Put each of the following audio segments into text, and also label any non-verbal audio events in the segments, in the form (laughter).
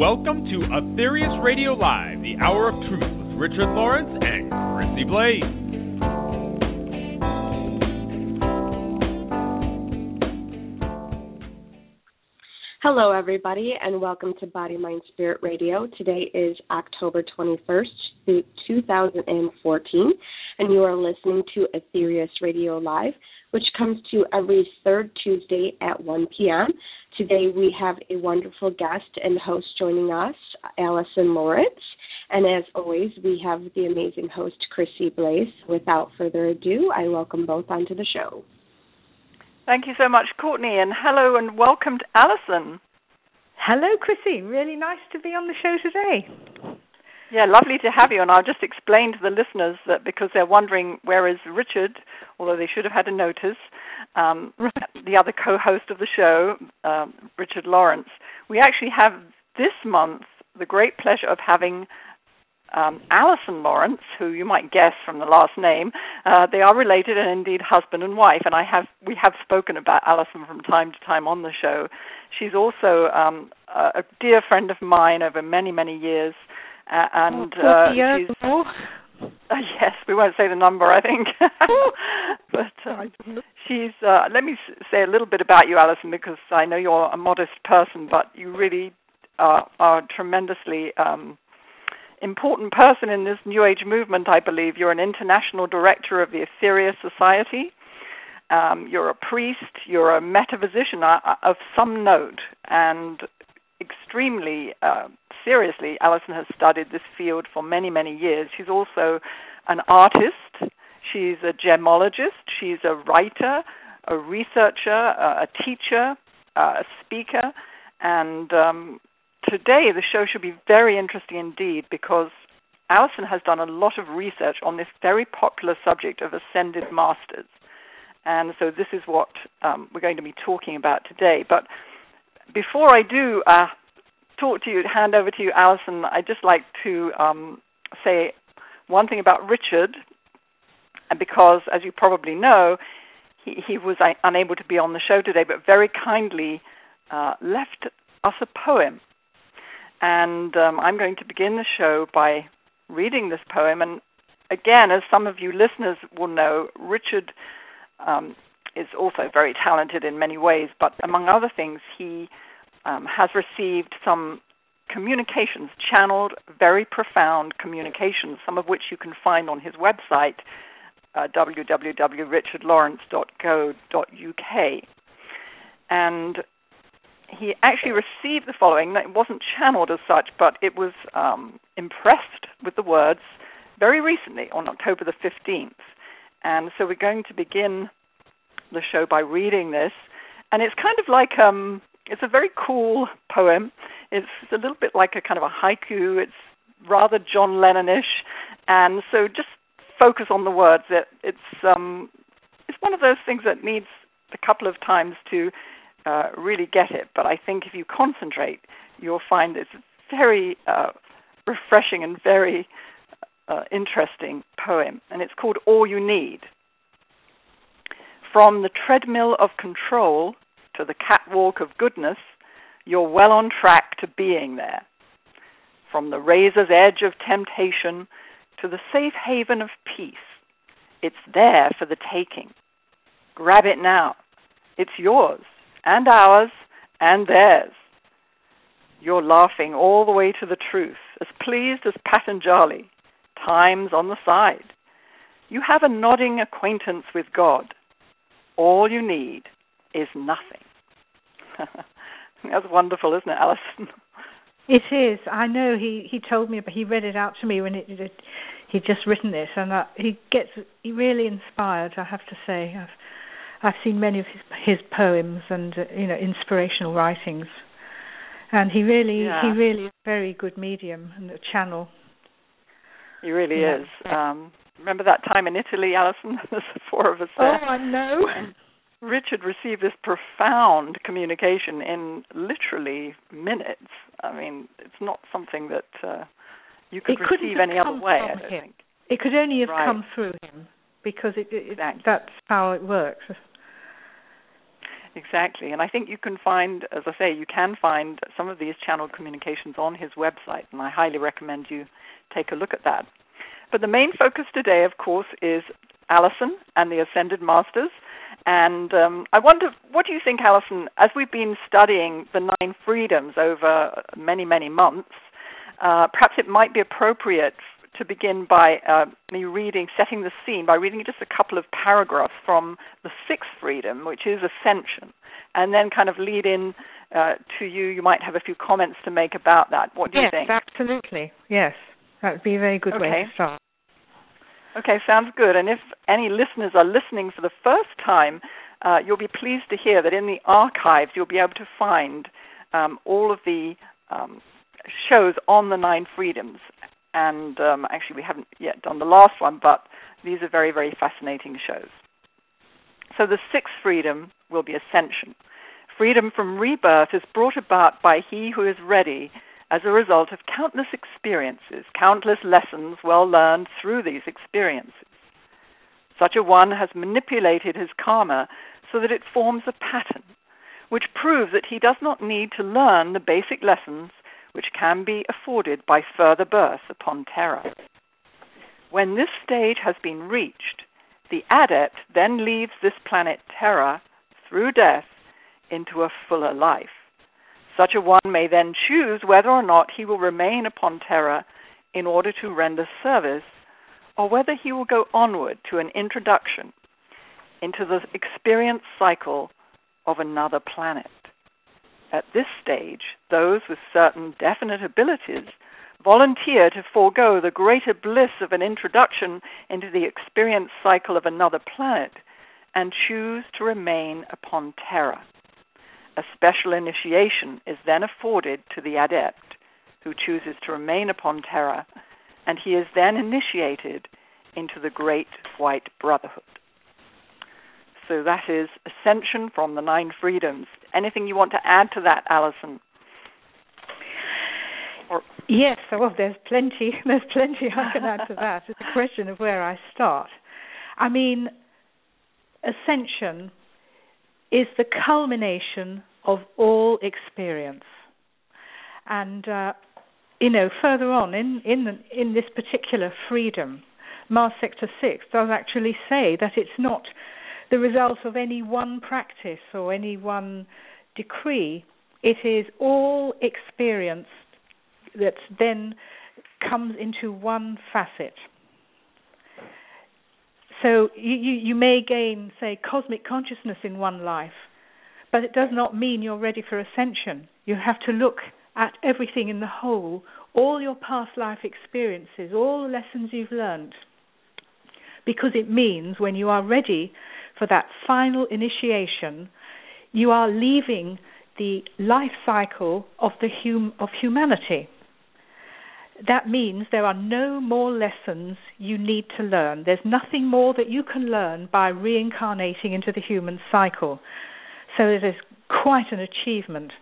Welcome to Aetherius Radio Live, the Hour of Truth with Richard Lawrence and Chrissy Blaze. Hello, everybody, and welcome to Body, Mind, Spirit Radio. Today is October 21st, 2014, and you are listening to Aetherius Radio Live, which comes to you every third Tuesday at 1 p.m. Today we have a wonderful guest and host joining us, Allison Lawrence. And as always, we have the amazing host, Chrissy Blaze. Without further ado, I welcome both onto the show. Thank you so much, Courtney, and hello and welcome to Allison. Hello, Chrissy. Really nice to be on the show today. Yeah, lovely to have you. And I'll just explain to the listeners that because they're wondering where is Richard, although they should have had a notice, um, the other co-host of the show, um, Richard Lawrence. We actually have this month the great pleasure of having um, Allison Lawrence, who you might guess from the last name. Uh, they are related and indeed husband and wife, and I have we have spoken about Alison from time to time on the show. She's also um, a dear friend of mine over many many years, uh, and uh, she's. (laughs) Uh, yes, we won't say the number, I think. (laughs) but um, she's. Uh, let me say a little bit about you, Allison, because I know you're a modest person, but you really are, are tremendously um, important person in this New Age movement. I believe you're an international director of the Aetherius Society. Um, you're a priest. You're a metaphysician uh, uh, of some note, and extremely uh, seriously, Alison has studied this field for many, many years. She's also an artist, she's a gemologist, she's a writer, a researcher, a teacher, a speaker, and um, today the show should be very interesting indeed because Alison has done a lot of research on this very popular subject of ascended masters. And so this is what um, we're going to be talking about today. But before I do uh, talk to you, hand over to you, Allison, I'd just like to um, say one thing about Richard, because, as you probably know, he, he was uh, unable to be on the show today, but very kindly uh, left us a poem. And um, I'm going to begin the show by reading this poem. And again, as some of you listeners will know, Richard um, is also very talented in many ways, but among other things, he um, has received some communications, channeled, very profound communications, some of which you can find on his website, uh, www.richardlawrence.co.uk. And he actually received the following. It wasn't channeled as such, but it was um, impressed with the words very recently on October the 15th. And so we're going to begin the show by reading this. And it's kind of like um, it's a very cool poem. It's a little bit like a kind of a haiku. It's rather John Lennon-ish, and so just focus on the words. It, it's um, it's one of those things that needs a couple of times to uh, really get it. But I think if you concentrate, you'll find it's a very uh, refreshing and very uh, interesting poem, and it's called All You Need. From the treadmill of control to the catwalk of goodness, you're well on track to being there. From the razor's edge of temptation to the safe haven of peace, it's there for the taking. Grab it now. It's yours, and ours, and theirs. You're laughing all the way to the truth, as pleased as Patanjali, times on the side. You have a nodding acquaintance with God. All you need is nothing. (laughs) That's wonderful, isn't it, Alison? It is. I know. He he told me, but he read it out to me when it, it he'd just written this, and uh, he gets he really inspired. I have to say, I've I've seen many of his his poems and uh, you know inspirational writings, and he really yeah. he really is a very good medium and a channel. He really yeah. is. Um, remember that time in Italy, Alison? (laughs) There's four of us there. Oh, I know. Richard received this profound communication in literally minutes. I mean, it's not something that uh, you could receive any other way. I don't him. think it could only have right. come through him because it, it, exactly. that's how it works. Exactly. And I think you can find, as I say, you can find some of these channeled communications on his website, and I highly recommend you take a look at that. But the main focus today, of course, is Allison and the Ascended Masters. And um, I wonder, what do you think, Allison, as we've been studying the nine freedoms over many, many months, uh, perhaps it might be appropriate to begin by uh, me reading, setting the scene by reading just a couple of paragraphs from the sixth freedom, which is ascension, and then kind of lead in uh, to you. You might have a few comments to make about that. What do yes, you think? Yes, absolutely. Yes, that would be a very good okay. way to start. Okay, sounds good. And if any listeners are listening for the first time, uh, you'll be pleased to hear that in the archives you'll be able to find um, all of the um, shows on the nine freedoms. And um, actually, we haven't yet done the last one, but these are very, very fascinating shows. So, the sixth freedom will be ascension. Freedom from rebirth is brought about by he who is ready as a result of countless experiences, countless lessons well learned through these experiences. Such a one has manipulated his karma so that it forms a pattern, which proves that he does not need to learn the basic lessons which can be afforded by further birth upon Terra. When this stage has been reached, the adept then leaves this planet Terra through death into a fuller life. Such a one may then choose whether or not he will remain upon Terra in order to render service, or whether he will go onward to an introduction into the experience cycle of another planet. At this stage, those with certain definite abilities volunteer to forego the greater bliss of an introduction into the experience cycle of another planet and choose to remain upon Terra. A special initiation is then afforded to the adept who chooses to remain upon Terra, and he is then initiated into the Great White Brotherhood. So that is Ascension from the Nine Freedoms. Anything you want to add to that, Allison? Or yes, well, there's plenty. (laughs) There's plenty I can add to that. It's a question of where I start. I mean, ascension is the culmination of all experience. And uh, you know, further on in in the, in this particular freedom, Mars Sector Six does actually say that it's not the result of any one practice or any one decree. It is all experience that then comes into one facet. So you, you, you may gain, say, cosmic consciousness in one life, but it does not mean you're ready for ascension. You have to look at everything in the whole, all your past life experiences, all the lessons you've learned, because it means when you are ready for that final initiation, you are leaving the life cycle of the hum- of humanity. That means there are no more lessons you need to learn. There's nothing more that you can learn by reincarnating into the human cycle. So it is quite an achievement.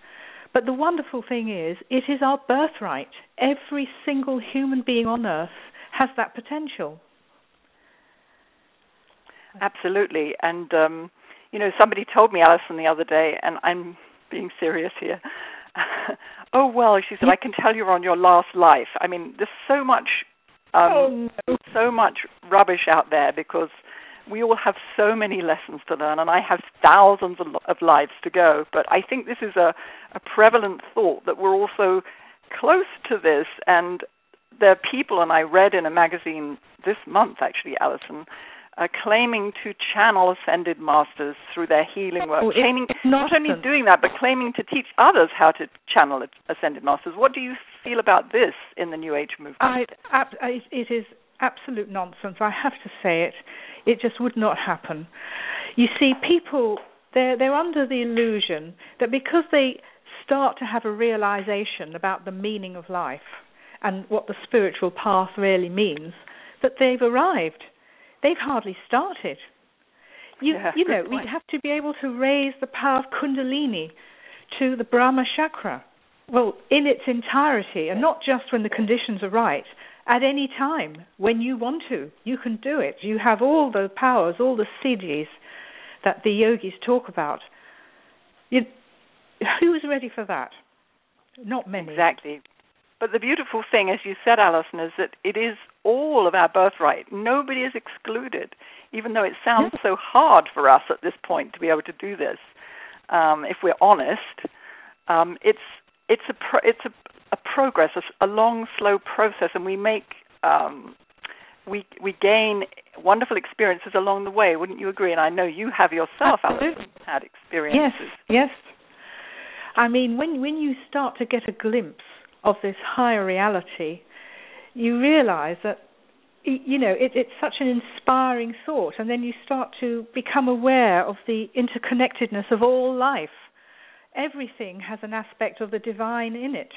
But the wonderful thing is, it is our birthright. Every single human being on earth has that potential. Absolutely. And, um, you know, somebody told me, Allison, the other day, and I'm being serious here. (laughs) oh, well, she said, I can tell you're on your last life. I mean, there's so much. Um, oh, no. So much rubbish out there because we all have so many lessons to learn, and I have thousands of, lives to go. But I think this is a, a prevalent thought that we're also close to this, and there are people, and I read in a magazine this month, actually, Allison, uh, claiming to channel ascended masters through their healing work. Oh, claiming not only doing that, but claiming to teach others how to channel ascended masters. What do you feel about this in the New Age movement? I, it is absolute nonsense. I have to say it. It just would not happen. You see, people they're they're under the illusion that because they start to have a realization about the meaning of life and what the spiritual path really means, that they've arrived they've hardly started. You yeah, you know, point. we have to be able to raise the power of Kundalini to the Brahma chakra. Well, in its entirety, and not just when the conditions are right. At any time, when you want to, you can do it. You have all the powers, all the siddhis that the yogis talk about. You, (laughs) who's ready for that? Not many. Exactly. But the beautiful thing, as you said, Alison, is that it is all of our birthright. Nobody is excluded, even though it sounds so hard for us at this point to be able to do this. Um, if we're honest, um, it's it's a it's a progress, a, a, long, slow process, and we make um, we we gain wonderful experiences along the way. Wouldn't you agree? And I know you have yourself, Absolutely. Alison, had experiences. Yes, yes. I mean, when when you start to get a glimpse of this higher reality, you realize that you know it, it's such an inspiring thought, and then you start to become aware of the interconnectedness of all life. Everything has an aspect of the divine in it.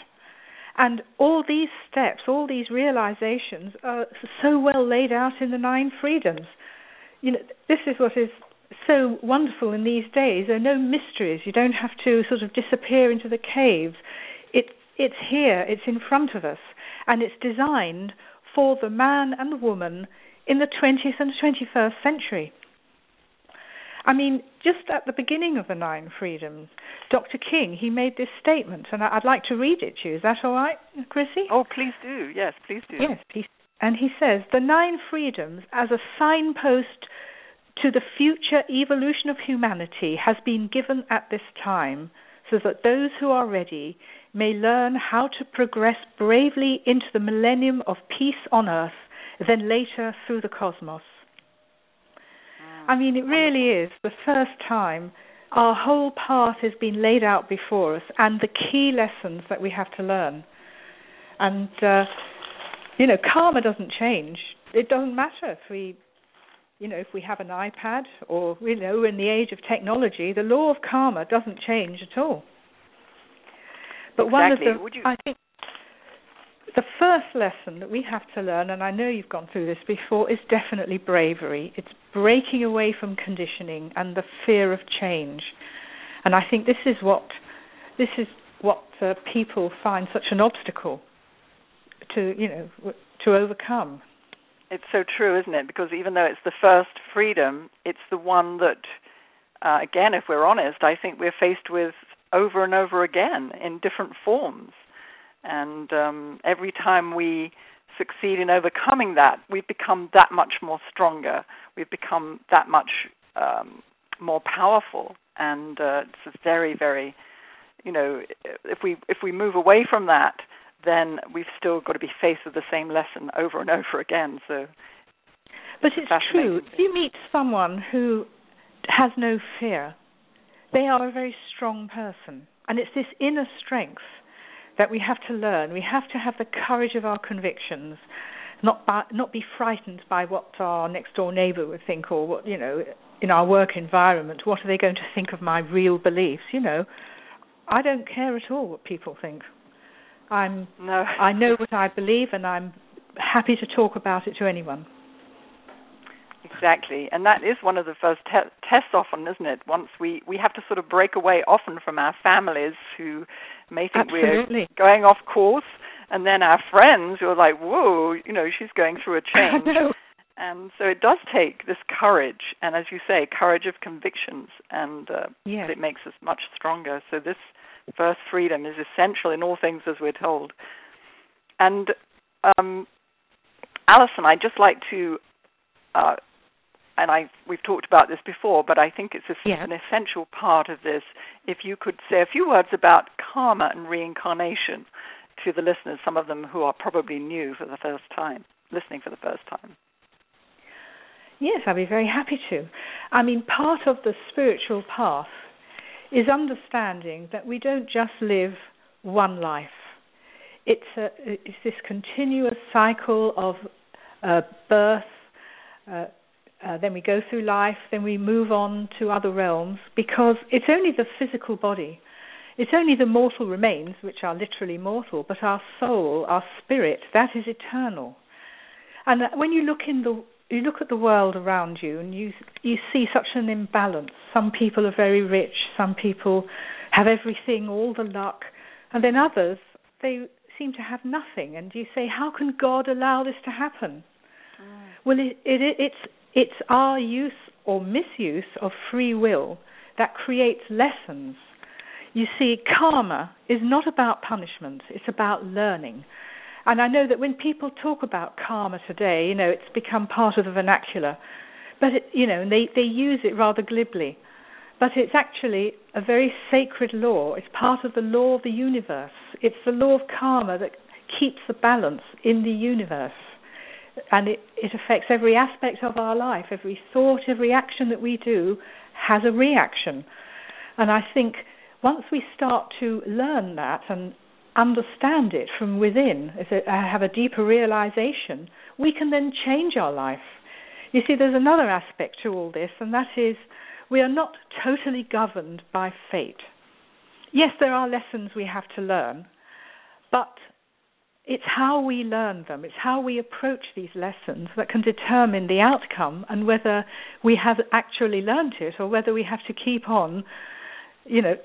And all these steps, all these realizations are so well laid out in the nine freedoms. You know, this is what is so wonderful in these days. There are no mysteries. You don't have to sort of disappear into the caves. It, it's here, it's in front of us, and it's designed for the man and the woman in the 20th and 21st century. I mean, just at the beginning of the Nine Freedoms, Dr. King, he made this statement, and I'd like to read it to you. Is that all right, Chrissy? Oh, please do. Yes, please do. Yes, please. And he says, the Nine Freedoms, as a signpost to the future evolution of humanity, has been given at this time so that those who are ready may learn how to progress bravely into the millennium of peace on earth, then later through the cosmos. Mm. I mean, it really is the first time our whole path has been laid out before us and the key lessons that we have to learn. And, uh, you know, karma doesn't change. It doesn't matter if we, you know, if we have an iPad or, you know, in the age of technology, the law of karma doesn't change at all. But exactly. one of the, Would you... I think, the first lesson that we have to learn, and I know you've gone through this before, is definitely bravery. It's breaking away from conditioning and the fear of change. And I think this is what this is what uh, people find such an obstacle to you know to overcome. It's so true, isn't it? Because even though it's the first freedom, it's the one that, uh, again, if we're honest, I think we're faced with over and over again in different forms. And um, every time we succeed in overcoming that, we've become that much more stronger. We've become that much um, more powerful, and uh, it's very, very, you know, if we if we move away from that, then we've still got to be faced with the same lesson over and over again. So, but it's true. If you meet someone who has no fear, they are a very strong person, and it's this inner strength that we have to learn. We have to have the courage of our convictions, not by, not be frightened by what our next door neighbour would think, or what you know in our work environment. What are they going to think of my real beliefs? You know, I don't care at all what people think. I'm no. I know what I believe, and I'm happy to talk about it to anyone. Exactly, and that is one of the first te- tests, often, isn't it? Once we we have to sort of break away, often from our families who may think Absolutely. we're going off course, and then our friends who are like, "Whoa, you know, she's going through a (laughs) change." And so it does take this courage, and as you say, courage of convictions, and uh, yes. it makes us much stronger. So this first freedom is essential in all things, as we're told. And um, Alison, I'd just like to uh, and I we've talked about this before, but I think it's a, yeah. an essential part of this. If you could say a few words about karma and reincarnation to the listeners, some of them who are probably new for the first time, listening for the first time. Yes, I'd be very happy to. I mean, part of the spiritual path is understanding that we don't just live one life. It's a it's this continuous cycle of uh, birth. Uh, uh, then we go through life, then we move on to other realms because it's only the physical body, it's only the mortal remains which are literally mortal, but our soul, our spirit, that is eternal. And when you look in the you look at the world around you and you you see such an imbalance. Some people are very rich, some people have everything, all the luck, and then others they seem to have nothing. And you say, how can God allow this to happen? Mm. Well, it, it, it's it's our use or misuse of free will that creates lessons. You see, karma is not about punishment, it's about learning. And I know that when people talk about karma today, you know, it's become part of the vernacular. But, it, you know, they, they use it rather glibly. But it's actually a very sacred law. It's part of the law of the universe. It's the law of karma that keeps the balance in the universe. And it, it affects every aspect of our life. Every thought, every action that we do has a reaction. And I think once we start to learn that and understand it from within, uh, have a deeper realization, we can then change our life. You see, there's another aspect to all this, and that is we are not totally governed by fate. Yes, there are lessons we have to learn, but it's how we learn them, it's how we approach these lessons that can determine the outcome and whether we have actually learned it or whether we have to keep on, you know,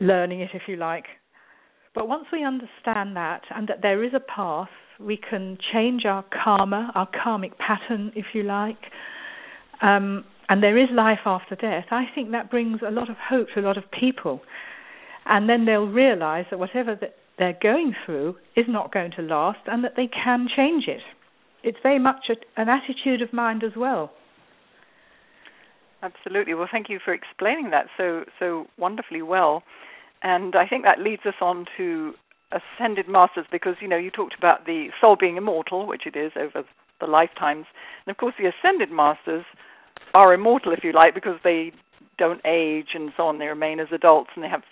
learning it if you like. But once we understand that and that there is a path, we can change our karma, our karmic pattern, if you like, um, and there is life after death. I think that brings a lot of hope to a lot of people. And then they'll realize that whatever that they're going through is not going to last and that they can change it. It's very much a, an attitude of mind as well. Absolutely. Well, thank you for explaining that so so wonderfully well. And I think that leads us on to ascended masters because you know you talked about the soul being immortal, which it is over the lifetimes, and of course the ascended masters are immortal, if you like, because they don't age and so on. They remain as adults and they have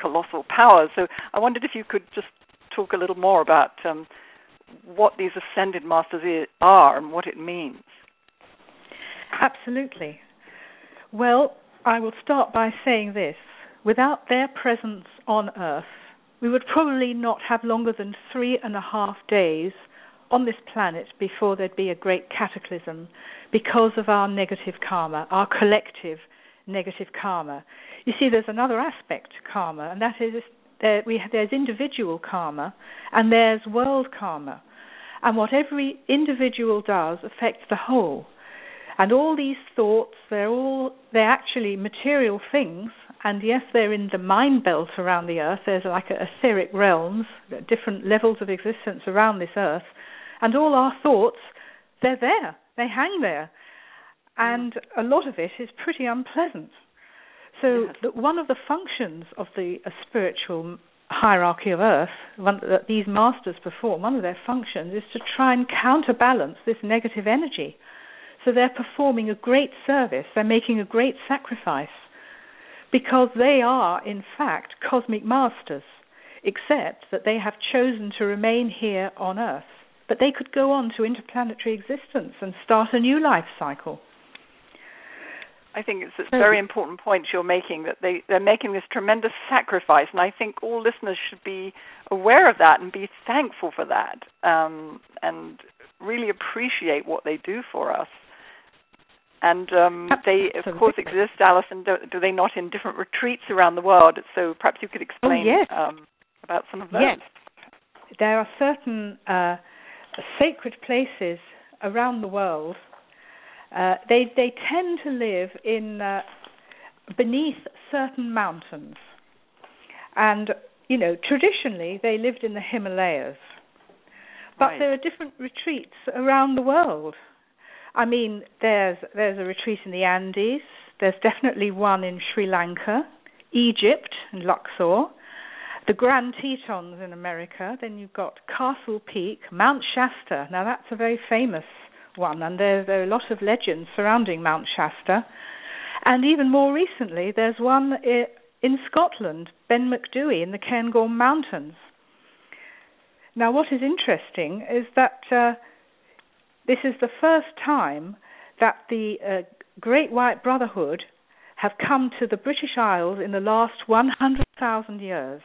colossal powers. So I wondered if you could just talk a little more about um, what these ascended masters are and what it means. Absolutely. Well, I will start by saying this. Without their presence on Earth, we would probably not have longer than three and a half days on this planet before there'd be a great cataclysm because of our negative karma, our collective negative karma. You see, there's another aspect to karma, and that is there we, there's individual karma and there's world karma. And what every individual does affects the whole. And all these thoughts, they're all they're actually material things, and yes, they're in the mind belt around the earth. There's like etheric realms, different levels of existence around this earth, and all our thoughts, they're there. They hang there, and a lot of it is pretty unpleasant. So yes. one of the functions of the spiritual hierarchy of Earth one, that these masters perform, one of their functions is to try and counterbalance this negative energy. So they're performing a great service. They're making a great sacrifice because they are, in fact, cosmic masters, except that they have chosen to remain here on Earth. But they could go on to interplanetary existence and start a new life cycle. I think it's a very important point you're making that they, they're making this tremendous sacrifice, and I think all listeners should be aware of that and be thankful for that, um, and really appreciate what they do for us. And um, they, of course, exist, Alison. Do, do, they not in different retreats around the world? So perhaps you could explain oh, yes. um, about some of those. Yes, there are certain uh, sacred places around the world uh, they they tend to live in uh, beneath certain mountains, and you know traditionally they lived in the Himalayas, but right. there are different retreats around the world. I mean, there's there's a retreat in the Andes. There's definitely one in Sri Lanka, Egypt, and Luxor. The Grand Tetons in America. Then you've got Castle Peak, Mount Shasta. Now that's a very famous one, and there, there are a lot of legends surrounding Mount Shasta. And even more recently, there's one in Scotland, Ben Macdui in the Cairngorm Mountains. Now, what is interesting is that uh, this is the first time that the uh, Great White Brotherhood have come to the British Isles in the last 100,000 years.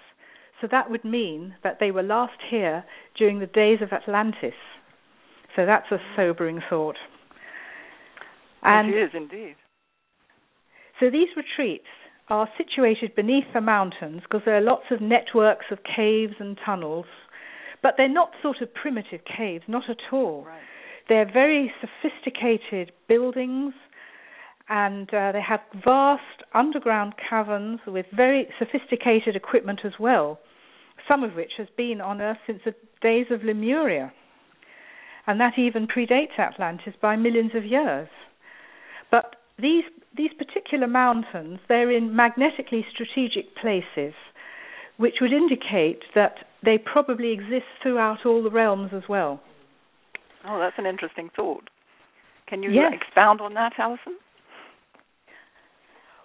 So that would mean that they were last here during the days of Atlantis. So that's a sobering thought. And it is indeed. So these retreats are situated beneath the mountains because there are lots of networks of caves and tunnels, but they're not sort of primitive caves, not at all. Right. They're very sophisticated buildings, and uh, they have vast underground caverns with very sophisticated equipment as well, some of which has been on Earth since the days of Lemuria, and that even predates Atlantis by millions of years. But these these particular mountains, they're in magnetically strategic places, which would indicate that they probably exist throughout all the realms as well. Oh, that's an interesting thought. Can you yes. expound on that, Alison?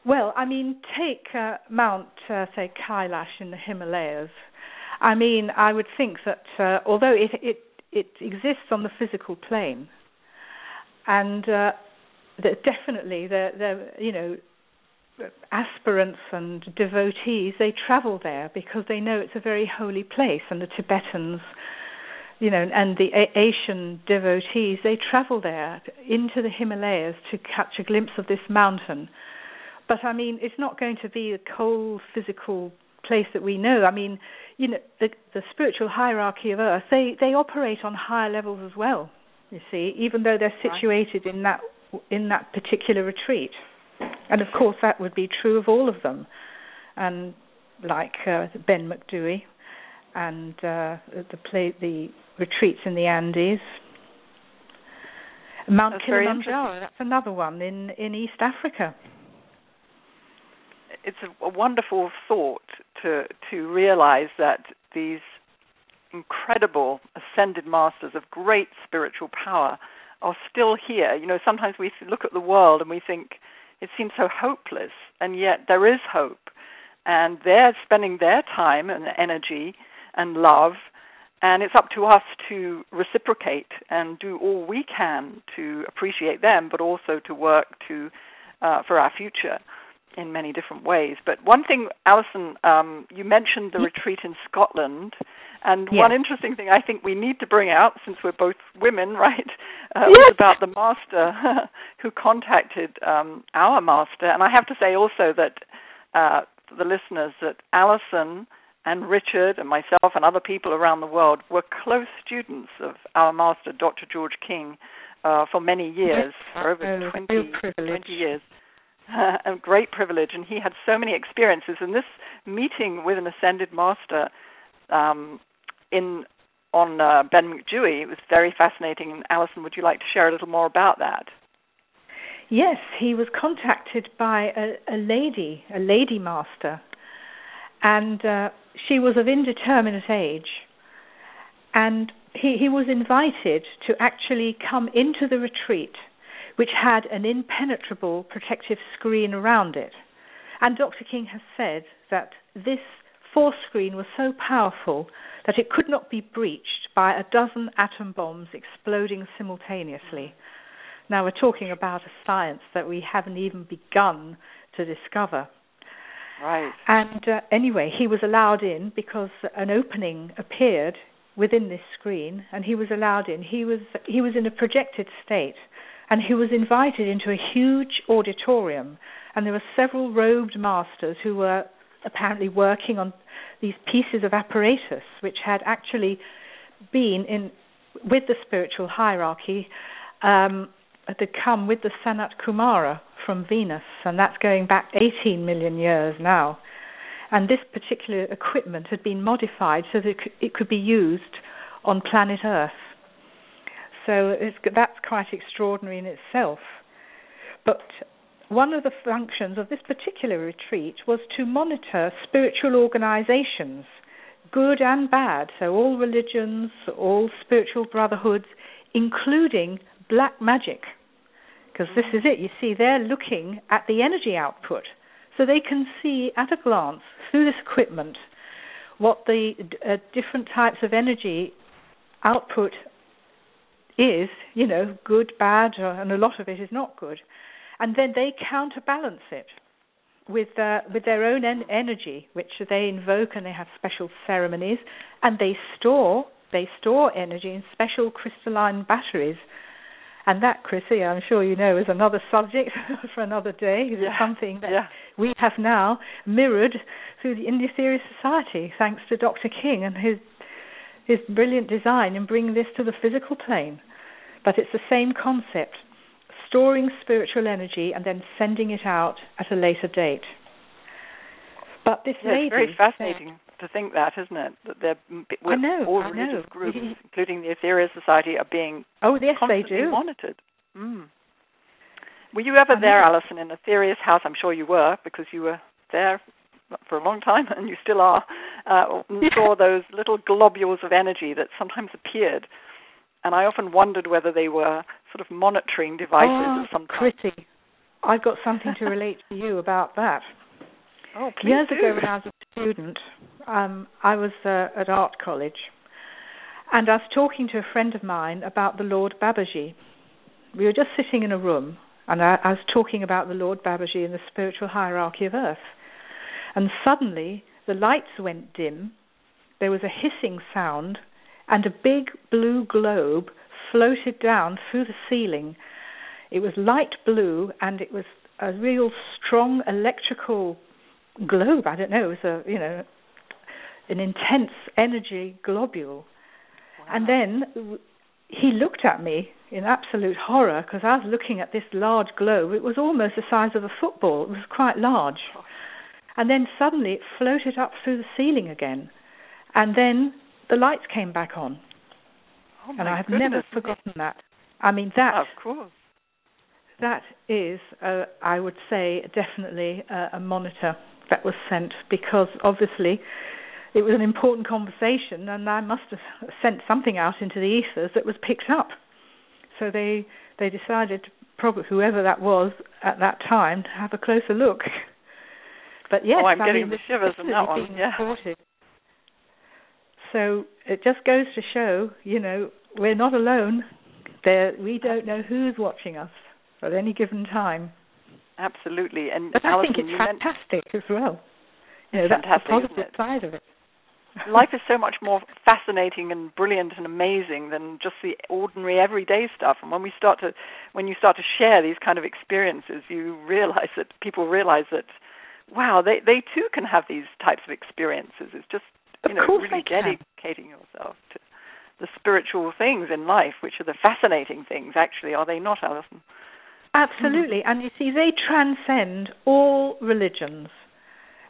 Well, I mean, take uh, Mount, uh, say, Kailash in the Himalayas. I mean, I would think that uh, although it, it it exists on the physical plane, and uh, definitely the the you know aspirants and devotees they travel there because they know it's a very holy place, and the Tibetans you know, and the a- Asian devotees, they travel there into the Himalayas to catch a glimpse of this mountain. But I mean, it's not going to be a cold physical place that we know. I mean, you know, the, the spiritual hierarchy of Earth, they they operate on higher levels as well. You see, even though they're situated right. in that in that particular retreat, and of course that would be true of all of them. And like uh, Ben Macdui, and uh, the play, the retreats in the Andes. Mount that's Kilimanjaro, that's another one in, in East Africa. It's a, wonderful thought to to realize that these incredible ascended masters of great spiritual power are still here. You know, sometimes we look at the world and we think it seems so hopeless, and yet there is hope. And they're spending their time and energy and love and it's up to us to reciprocate and do all we can to appreciate them, but also to work to uh, for our future in many different ways. But one thing, Alison, um, you mentioned the retreat in Scotland, and yes. one interesting thing I think we need to bring out, since we're both women, (laughs) right, uh, yes. was about the master (laughs) who contacted um, our master. And I have to say also that uh, the listeners that Alison and Richard and myself and other people around the world were close students of our master, Dr. George King, uh, for many years, for over 20, 20 years. (laughs) a great privilege, and he had so many experiences. And this meeting with an ascended master um, in on uh, Ben Macdui was very fascinating. And Alison, would you like to share a little more about that? Yes, he was contacted by a, a lady, a lady master, and uh, she was of indeterminate age, and he, he was invited to actually come into the retreat, which had an impenetrable protective screen around it. And Dr. King has said that this force screen was so powerful that it could not be breached by a dozen atom bombs exploding simultaneously. Now, we're talking about a science that we haven't even begun to discover. Right. And uh, anyway, he was allowed in because an opening appeared within this screen, and he was allowed in. He was he was in a projected state, and he was invited into a huge auditorium, and there were several robed masters who were apparently working on these pieces of apparatus, which had actually been in with the spiritual hierarchy. Um, come with the Sanat Kumara from Venus, and that's going back 18 million years now. And this particular equipment had been modified so that it could be used on planet Earth. So that's quite extraordinary in itself. But one of the functions of this particular retreat was to monitor spiritual organizations, good and bad, so all religions, all spiritual brotherhoods, including black magic because this is it. You see, they're looking at the energy output, so they can see at a glance through this equipment what the uh, different types of energy output is. You know, good, bad, or, and a lot of it is not good, and then they counterbalance it with uh, with their own en- energy, which they invoke, and they have special ceremonies, and they store they store energy in special crystalline batteries and that, Chrissy, I'm sure you know, is another subject (laughs) for another day. Yeah. It's something that yeah. we have now mirrored through the Aetherius Society, thanks to Dr. King and his his brilliant design in bringing this to the physical plane. But it's the same concept: storing spiritual energy and then sending it out at a later date. But this yeah, lady, it's very fascinating to think that, isn't it? That they're I know, all I religious know. groups, (laughs) including the Aetherius Society, are being oh yes, they do. monitored. Mm. Were you ever I there, know. Alison, in Aetherius house? I'm sure you were because you were there for a long time, (laughs) and you still are. Uh, and saw those little globules of energy that sometimes appeared, and I often wondered whether they were sort of monitoring devices oh, of some kind. Chrissy, I've got something to relate to you about that. (laughs) Oh, please Years do. ago, when I was a student, um, I was uh, at art college, and I was talking to a friend of mine about the Lord Babaji. We were just sitting in a room, and I, I was talking about the Lord Babaji and the spiritual hierarchy of Earth. And suddenly, the lights went dim. There was a hissing sound, and a big blue globe floated down through the ceiling. It was light blue, and it was a real strong electrical globe. I don't know. It was a you know an intense energy globule. And then he looked at me in absolute horror because I was looking at this large globe. It was almost the size of a football. It was quite large. Oh. And then suddenly it floated up through the ceiling again. And then the lights came back on. Oh, and I have goodness. never forgotten that. I mean that Of course. that is, uh, I would say, definitely uh, a monitor that was sent because obviously it was an important conversation, and I must have (laughs) sent something out into the ethers that was picked up. So they they decided, probably whoever that was at that time, to have a closer look. (laughs) But yes, Oh, I'm I getting mean, the shivers on that one, yeah. reported. So it just goes to show, you know, we're not alone. There, we don't know who's watching us at any given time. Absolutely. And But I think it's you meant fantastic as well. You know, that's the fantastic, positive it? side of it. (laughs) life is so much more fascinating and brilliant and amazing than just the ordinary everyday stuff and when we start to when you start to share these kind of experiences you realize that people realize that wow they they too can have these types of experiences it's just you Of know really dedicating yourself to the spiritual things in life which are the fascinating things actually are they not Alison Absolutely. And you see, they transcend all religions.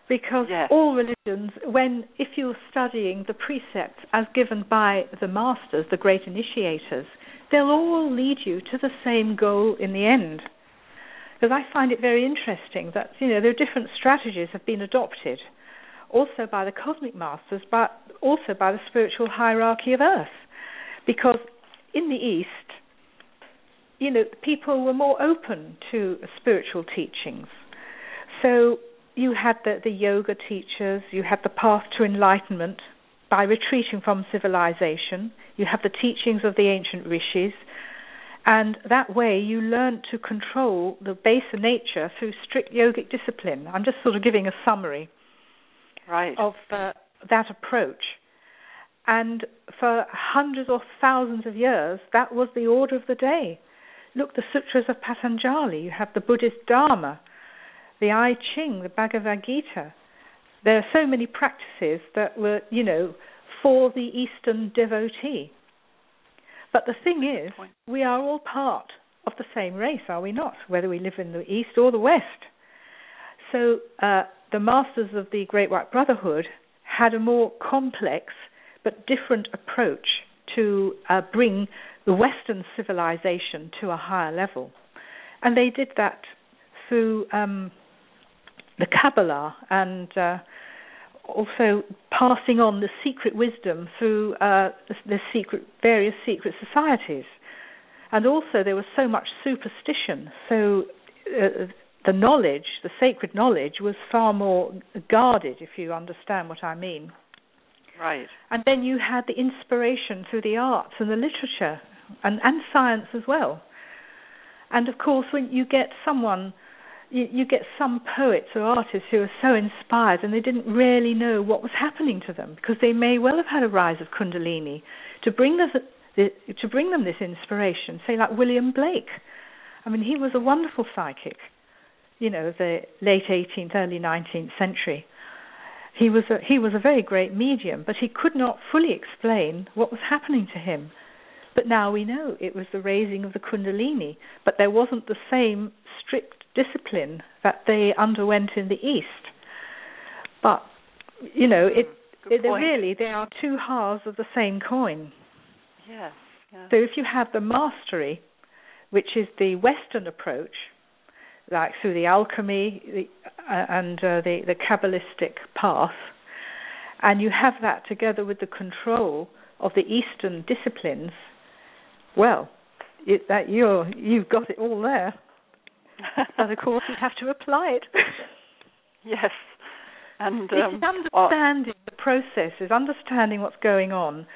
Because Yes. all religions, when if you're studying the precepts as given by the masters, the great initiators, they'll all lead you to the same goal in the end. Because I find it very interesting that you know there are different strategies have been adopted, also by the cosmic masters, but also by the spiritual hierarchy of Earth. Because in the East, you know, people were more open to spiritual teachings. So you had the, the yoga teachers, you had the path to enlightenment by retreating from civilization, you have the teachings of the ancient rishis, and that way you learn to control the baser nature through strict yogic discipline. I'm just sort of giving a summary right of uh, that approach. And for hundreds or thousands of years, that was the order of the day. Look, the sutras of Patanjali, you have the Buddhist Dharma, the I Ching, the Bhagavad Gita. There are so many practices that were, you know, for the Eastern devotee. But the thing is, we are all part of the same race, are we not? Whether we live in the East or the West. So uh, the masters of the Great White Brotherhood had a more complex but different approach to uh, bring the Western civilization to a higher level. And they did that through um, the Kabbalah and uh, also passing on the secret wisdom through uh, the, the secret various secret societies. And also there was so much superstition, so uh, the knowledge, the sacred knowledge, was far more guarded, if you understand what I mean. right And then you had the inspiration through the arts and the literature and, and science as well. And of course, when you get someone, you, you get some poets or artists who are so inspired and they didn't really know what was happening to them because they may well have had a rise of Kundalini to bring them, the, to bring them this inspiration. Say, like William Blake. I mean, he was a wonderful psychic, you know, the late 18th, early 19th century he was a, he was a very great medium, but he could not fully explain what was happening to him. But now we know it was the raising of the Kundalini, but there wasn't the same strict discipline that they underwent in the East. But you know, it, it really they are two halves of the same coin. Yes, yes. So if you have the mastery, which is the Western approach, like through the alchemy the, uh, and uh, the the Kabbalistic path, and you have that together with the control of the Eastern disciplines, well, it, that you're you've got it all there. but of course, you have to apply it. (laughs) yes, and um, it's understanding the processes, understanding what's going on,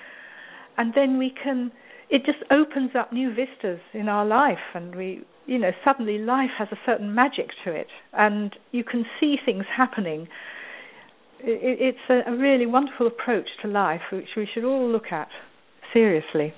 and then we can. It just opens up new vistas in our life, and we, you know, suddenly life has a certain magic to it, and you can see things happening. It's a, a really wonderful approach to life, which we should all look at seriously.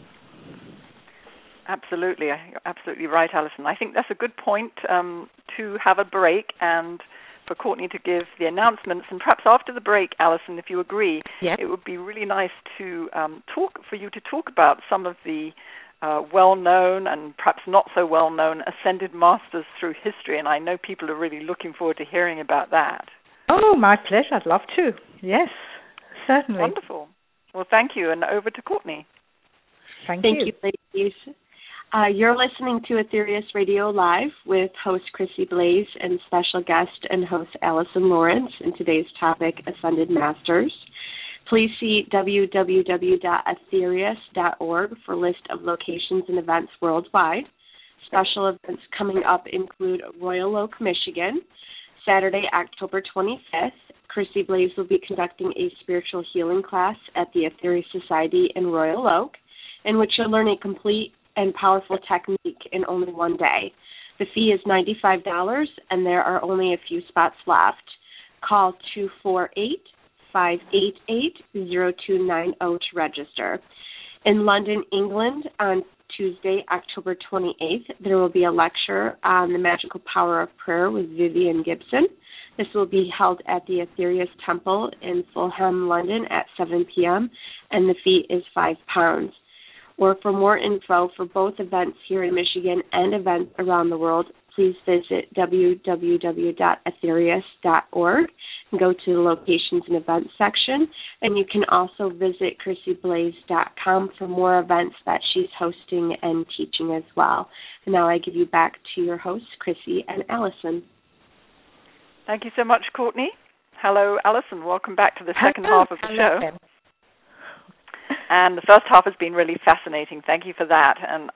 Absolutely, you're absolutely right, Alison. I think that's a good point um, to have a break and for Courtney to give the announcements. And perhaps after the break, Alison, if you agree, yep. it would be really nice to um, talk for you to talk about some of the uh, well-known and perhaps not so well-known ascended masters through history. And I know people are really looking forward to hearing about that. Oh, my pleasure. I'd love to. Yes, certainly. Wonderful. Well, thank you, and over to Courtney. Thank, you. thank you. you, ladies. Uh, you're listening to Aetherius Radio Live with host Chrissy Blaze and special guest and host Allison Lawrence and today's topic, Ascended Masters. Please see www.aetherius.org for list of locations and events worldwide. Special events coming up include Royal Oak, Michigan, Saturday, October 25th. Chrissy Blaze will be conducting a spiritual healing class at the Aetherius Society in Royal Oak, in which you'll learn a complete and powerful technique in only one day. The fee is $95 and there are only a few spots left. Call 248 588 0290 to register. In London, England, on Tuesday, October 28th, there will be a lecture on the magical power of prayer with Vivian Gibson. This will be held at the Aetherius Temple in Fulham, London at 7 p.m., and the fee is £5 or for more info for both events here in Michigan and events around the world, please visit www.aetherius.org go to the locations and events section. And you can also visit ChrissyBlaze.com for more events that she's hosting and teaching as well. And now I give you back to your hosts, Chrissy and Allison. Thank you so much, Courtney. Hello, Allison. Welcome back to the second Hello. half of the Hello. show. And the first half has been really fascinating. Thank you for that. And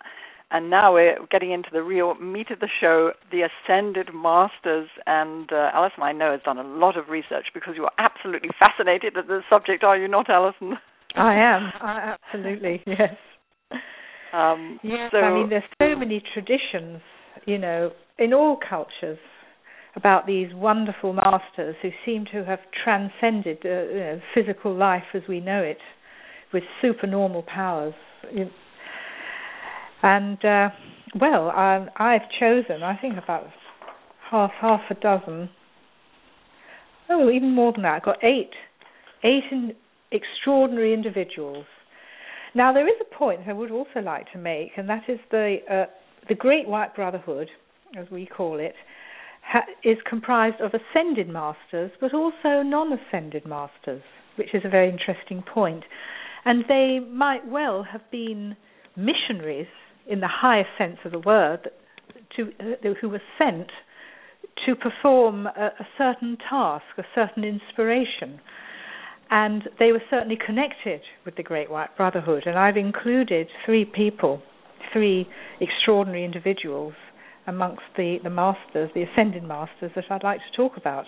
and now we're getting into the real meat of the show, the ascended masters. And uh, Alison, I know, has done a lot of research because you are absolutely fascinated at the subject, are you not, Alison? I am. (laughs) I, absolutely, yes. Um, yes, so, I mean, there's so many traditions, you know, in all cultures about these wonderful masters who seem to have transcended uh, you know, physical life as we know it with supernormal powers. And uh, well, I, I've chosen, I think about half half a dozen. Oh, even more than that. I've got eight, eight in, extraordinary individuals. Now, there is a point I would also like to make, and that is the uh, the Great White Brotherhood, as we call it, ha- is comprised of ascended masters, but also non-ascended masters, which is a very interesting point. And they might well have been missionaries in the highest sense of the word, to, uh, who were sent to perform a, a certain task, a certain inspiration. And they were certainly connected with the Great White Brotherhood. And I've included three people, three extraordinary individuals amongst the, the masters, the ascended masters, that I'd like to talk about.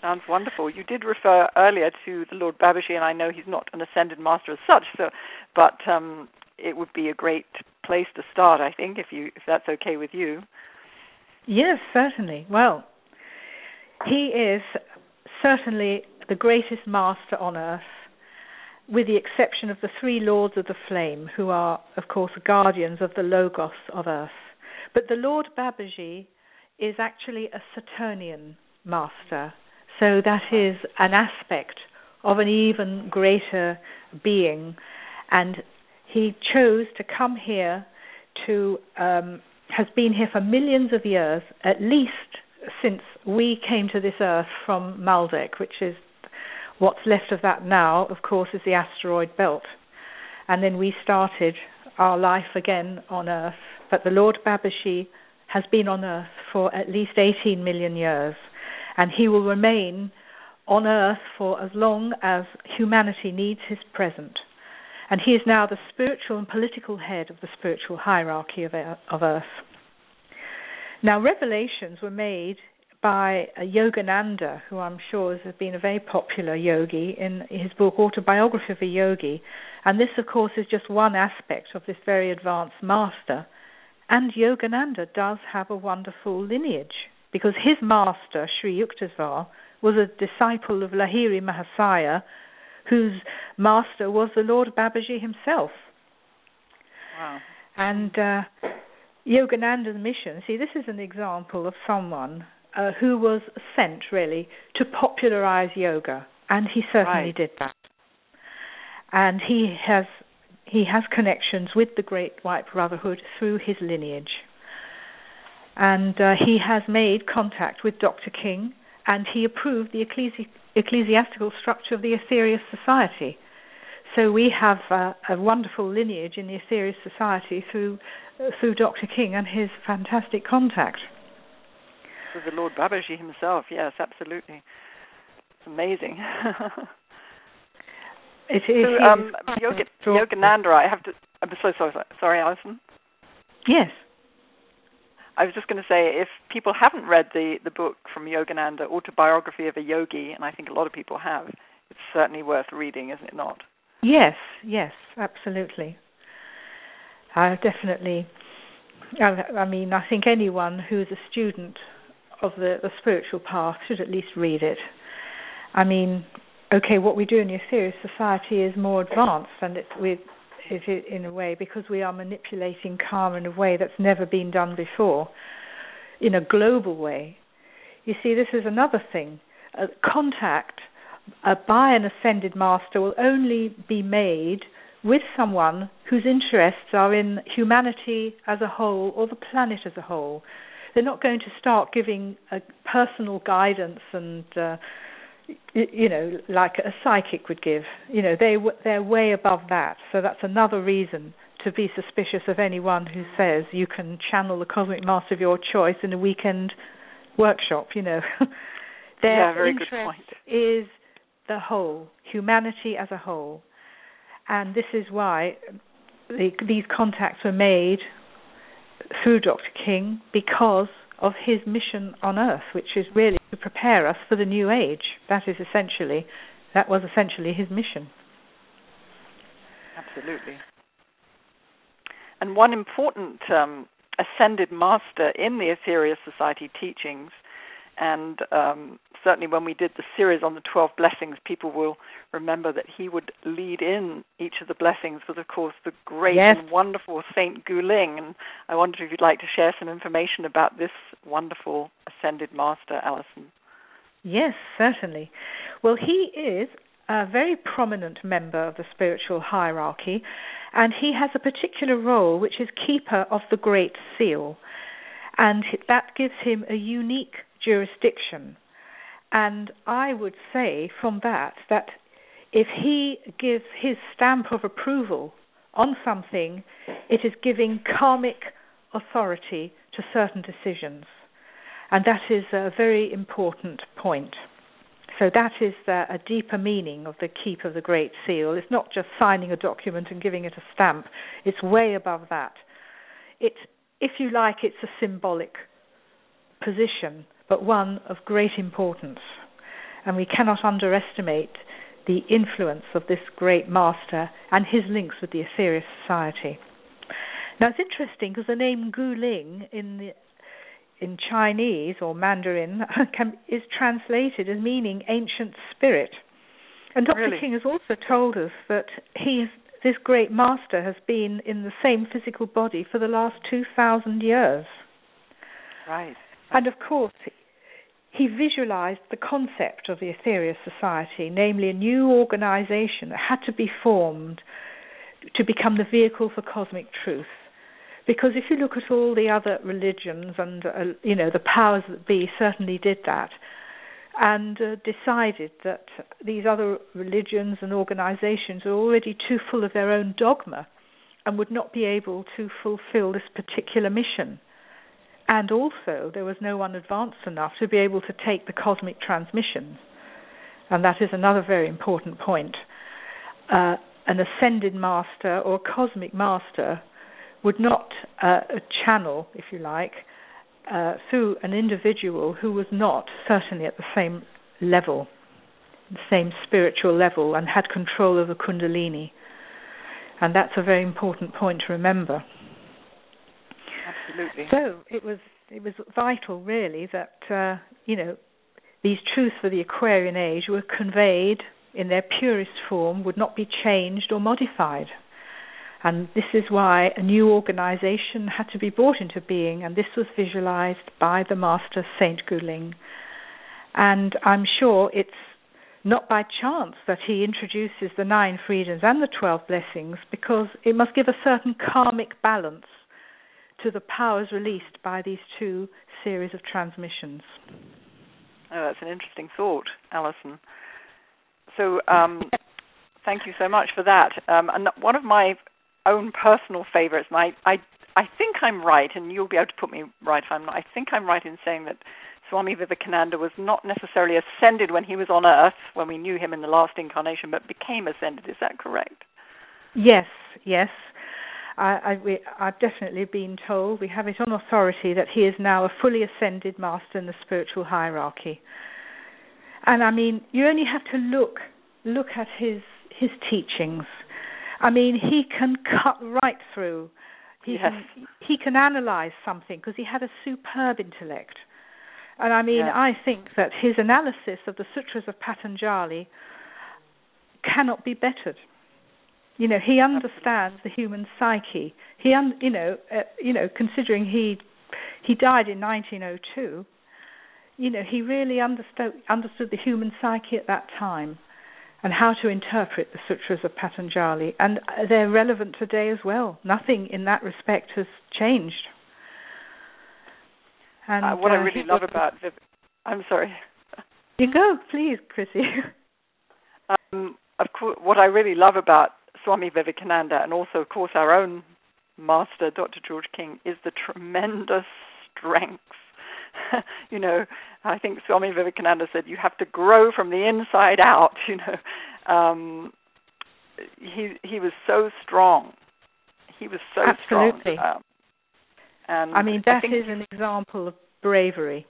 Sounds wonderful. You did refer earlier to the Lord Babaji, and I know he's not an ascended master as such, so but um, it would be a great place to start, I think, if you if that's okay with you. Yes, certainly. Well, he is certainly the greatest master on earth, with the exception of the three lords of the flame, who are, of course, guardians of the logos of earth. But the Lord Babaji is actually a Saturnian master, so that is an aspect of an even greater being, and he chose to come here to um, has been here for millions of years, at least since we came to this Earth from Maldek, which is what's left of that now. Of course, is the asteroid belt, and then we started our life again on Earth. But the Lord Babaji has been on Earth for at least 18 million years, and he will remain on Earth for as long as humanity needs his presence and he is now the spiritual and political head of the spiritual hierarchy of, of Earth. Now, revelations were made by a Yogananda, who I'm sure has been a very popular yogi, in his book Autobiography of a Yogi. And this, of course, is just one aspect of this very advanced master. And Yogananda does have a wonderful lineage, because his master, Sri Yukteswar, was a disciple of Lahiri Mahasaya, whose master was the Lord Babaji himself. Wow. And uh, Yogananda's mission, see, this is an example of someone uh, who was sent really to popularize yoga, and he certainly right. did that. And he has he has connections with the Great White Brotherhood through his lineage. And uh, he has made contact with Dr. King, and he approved the ecclesi- ecclesiastical structure of the Aetherius Society. So we have uh, a wonderful lineage in the Aetherius Society through uh, through Dr. King and his fantastic contact. With the Lord Babaji himself, yes, absolutely. It's amazing. (laughs) it is. So, um, I have to. I'm so sorry. Sorry, Alison. Yes. I was just going to say, if people haven't read the, the book from Yogananda, Autobiography of a Yogi, and I think a lot of people have, it's certainly worth reading, isn't it not? Yes, yes, absolutely. I definitely. I, I mean, I think anyone who is a student of the, the spiritual path should at least read it. I mean, okay, what we do in the Aetherius Society is more advanced, and it's with it in a way because we are manipulating karma in a way that's never been done before, in a global way. You see, this is another thing. Contact by an ascended master will only be made with someone whose interests are in humanity as a whole or the planet as a whole. They're not going to start giving personal guidance and uh, you know, like a psychic would give. You know, they they're way above that. So that's another reason to be suspicious of anyone who says you can channel the cosmic master of your choice in a weekend workshop. You know, (laughs) their yeah, very interest good point. is the whole, humanity as a whole, and this is why the, these contacts were made through Dr. King because of his mission on earth, which is really to prepare us for the new age. That is essentially that was essentially his mission. Absolutely. And one important um, ascended master in the Aetherius Society teachings and um, certainly when we did the series on the 12 blessings, people will remember that he would lead in each of the blessings was, of course, the great yes. and wonderful Saint Goo-Ling. And I wonder if you'd like to share some information about this wonderful ascended master, Alison. Yes, certainly. Well, he is a very prominent member of the spiritual hierarchy, and he has a particular role, which is keeper of the Great Seal. And that gives him a unique jurisdiction. And I would say from that that if he gives his stamp of approval on something, it is giving karmic authority to certain decisions. And that is a very important point. So that is a deeper meaning of the keep of the Great Seal. It's not just signing a document and giving it a stamp. It's way above that. It, if you like, it's a symbolic position but one of great importance. And we cannot underestimate the influence of this great master and his links with the Aetherius Society. Now it's interesting because the name Goo-Ling in the, in Chinese or Mandarin (laughs) can, is translated as meaning ancient spirit. And Dr. Really? King has also told us that he is, this great master has been in the same physical body for the last 2,000 years. Right. And of course, he visualized the concept of the Aetherius Society, namely a new organization that had to be formed to become the vehicle for cosmic truth. Because if you look at all the other religions, and uh, you know the powers that be certainly did that, and uh, decided that these other religions and organizations are already too full of their own dogma and would not be able to fulfill this particular mission. And also, there was no one advanced enough to be able to take the cosmic transmissions. And that is another very important point. Uh, an ascended master or cosmic master would not uh, channel, if you like, uh, through an individual who was not certainly at the same level, the same spiritual level, and had control of the Kundalini. And that's a very important point to remember. Absolutely. So it was it was vital, really, that uh, you know these truths for the Aquarian age were conveyed in their purest form, would not be changed or modified. And this is why a new organization had to be brought into being, and this was visualized by the master Saint Goo-Ling. And I'm sure it's not by chance that he introduces the nine freedoms and the twelve blessings, because it must give a certain karmic balance to the powers released by these two series of transmissions. Oh, that's an interesting thought, Alison. So, um, thank you so much for that. Um, and one of my own personal favorites, and I, I, I think I'm right, and you'll be able to put me right if I'm not. I think I'm right in saying that Swami Vivekananda was not necessarily ascended when he was on earth, when we knew him in the last incarnation, but became ascended. Is that correct? Yes, yes. I, I, have definitely been told, we have it on authority, that he is now a fully ascended master in the spiritual hierarchy. And I mean, you only have to look look at his his teachings I mean, he can cut right through. He yes. can he can analyze something because he had a superb intellect. And I mean, yes. I think that his analysis of the sutras of Patanjali cannot be bettered. You know, he understands the human psyche. He, un, you know, uh, you know, considering he he died in 1902, you know, he really understood understood the human psyche at that time and how to interpret the sutras of Patanjali. And they're relevant today as well. Nothing in that respect has changed. And uh, what uh, I really love about Viv- I'm sorry. You go, please, Chrissy. (laughs) um, of course, what I really love about Swami Vivekananda and also, of course, our own master, Dr. George King, is the tremendous strength (laughs) you know, I think Swami Vivekananda said you have to grow from the inside out. (laughs) You know, um, he he was so strong. He was so Absolutely. strong. Um, and I mean, that I is an example of bravery.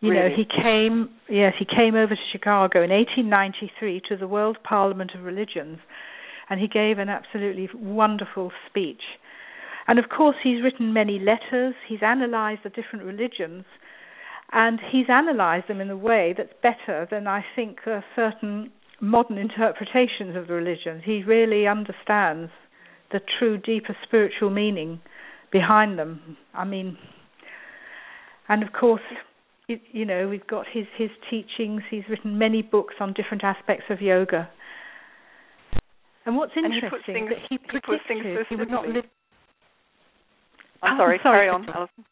You really? know, he came. Yes, he came over to Chicago in 1893 to the World Parliament of Religions, and he gave an absolutely wonderful speech and of course, he's written many letters, he's analyzed the different religions, and he's analyzed them in a way that's better than I think uh, certain modern interpretations of the religions. He really understands the true, deeper spiritual meaning behind them. I mean, and of course, it, you know, we've got his his teachings. He's written many books on different aspects of yoga. And what's interesting and he things, that he predicted he, he would not live I'm sorry, oh, sorry, carry on, Alison.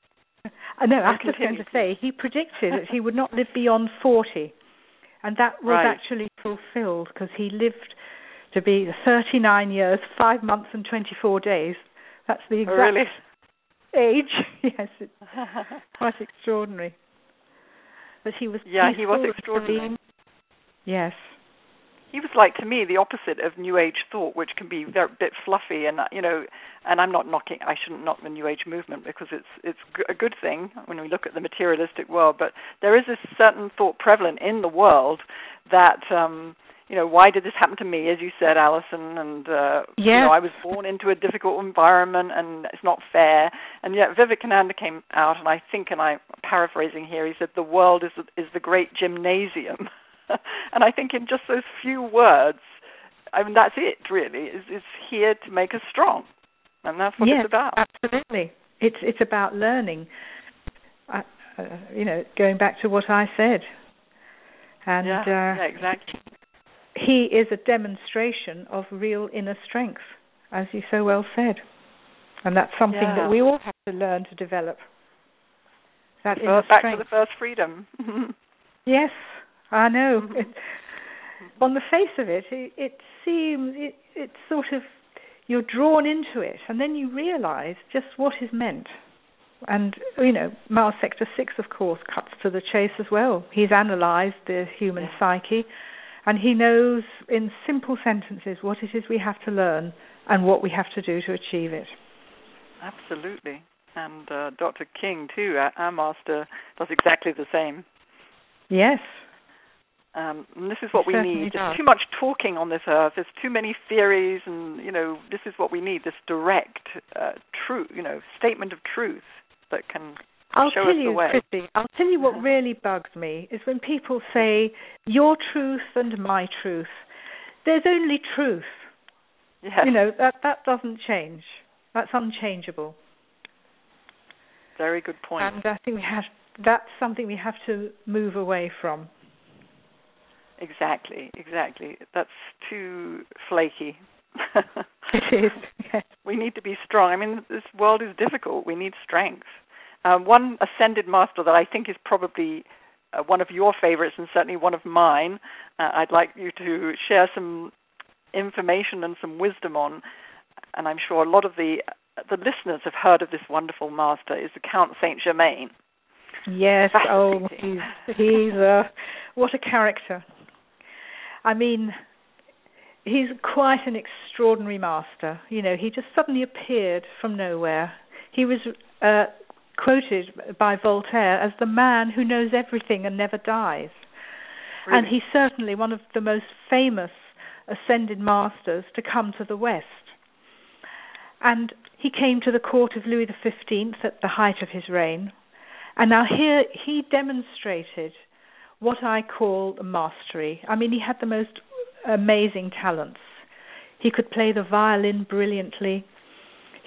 (laughs) Uh, no, I was just going to say he predicted that he would not live beyond 40, and that was right. actually fulfilled because he lived to be 39 years, 5 months, and 24 days. That's the exact oh, really? age. (laughs) yes, it's (laughs) quite extraordinary. But he was yeah, he was extraordinary. Yes he was like to me the opposite of new age thought which can be a bit fluffy and you know and i'm not knocking i shouldn't knock the new age movement because it's it's a good thing when we look at the materialistic world but there is this certain thought prevalent in the world that um you know why did this happen to me as you said alison and uh yes. you know i was born into a difficult environment and it's not fair and yet vivekananda came out and i think and i'm paraphrasing here he said the world is is the great gymnasium (laughs) (laughs) and I think in just those few words, I mean that's it really. Is is here to make us strong, and that's what yes, it's about. Absolutely, it's it's about learning. Uh, uh, you know, going back to what I said, and yeah, uh, yeah, exactly. He is a demonstration of real inner strength. as you so well said. And that's something yeah. that we all have to learn to develop. That first, back to the first freedom. (laughs) yes, I know. (laughs) It, on the face of it, it, it seems it, it's sort of you're drawn into it, and then you realise just what is meant. And you know, Mars Sector Six, of course, cuts to the chase as well. He's analysed the human yeah. psyche, and he knows in simple sentences what it is we have to learn and what we have to do to achieve it. Absolutely. And uh, Dr. King, too, our, our master, does exactly the same. Yes. Um, and this is what we need. does. There's too much talking on this earth. There's too many theories, and you know, this is what we need: this direct, uh, truth, you know, statement of truth that can I'll show tell us the you, way. Christy, I'll tell you what really bugs me is when people say your truth and my truth. There's only truth. Yes. You know that that doesn't change. That's unchangeable. Very good point. And I think we have that's something we have to move away from. Exactly, exactly. That's too flaky. (laughs) It is. Yes. we need to be strong. I mean, this world is difficult. We need strength. Um, one ascended master that I think is probably uh, one of your favorites and certainly one of mine, uh, I'd like you to share some information and some wisdom on. And I'm sure a lot of the the listeners have heard of this wonderful master. Is the Count Saint Germain? Yes. Oh, he's he's uh, what a character. I mean, he's quite an extraordinary master. You know, he just suddenly appeared from nowhere. He was uh, quoted by Voltaire as the man who knows everything and never dies. And he's certainly one of the most famous ascended masters to come to the West. And he came to the court of Louis XV at the height of his reign. And now here he demonstrated what I call mastery. I mean, he had the most amazing talents. He could play the violin brilliantly.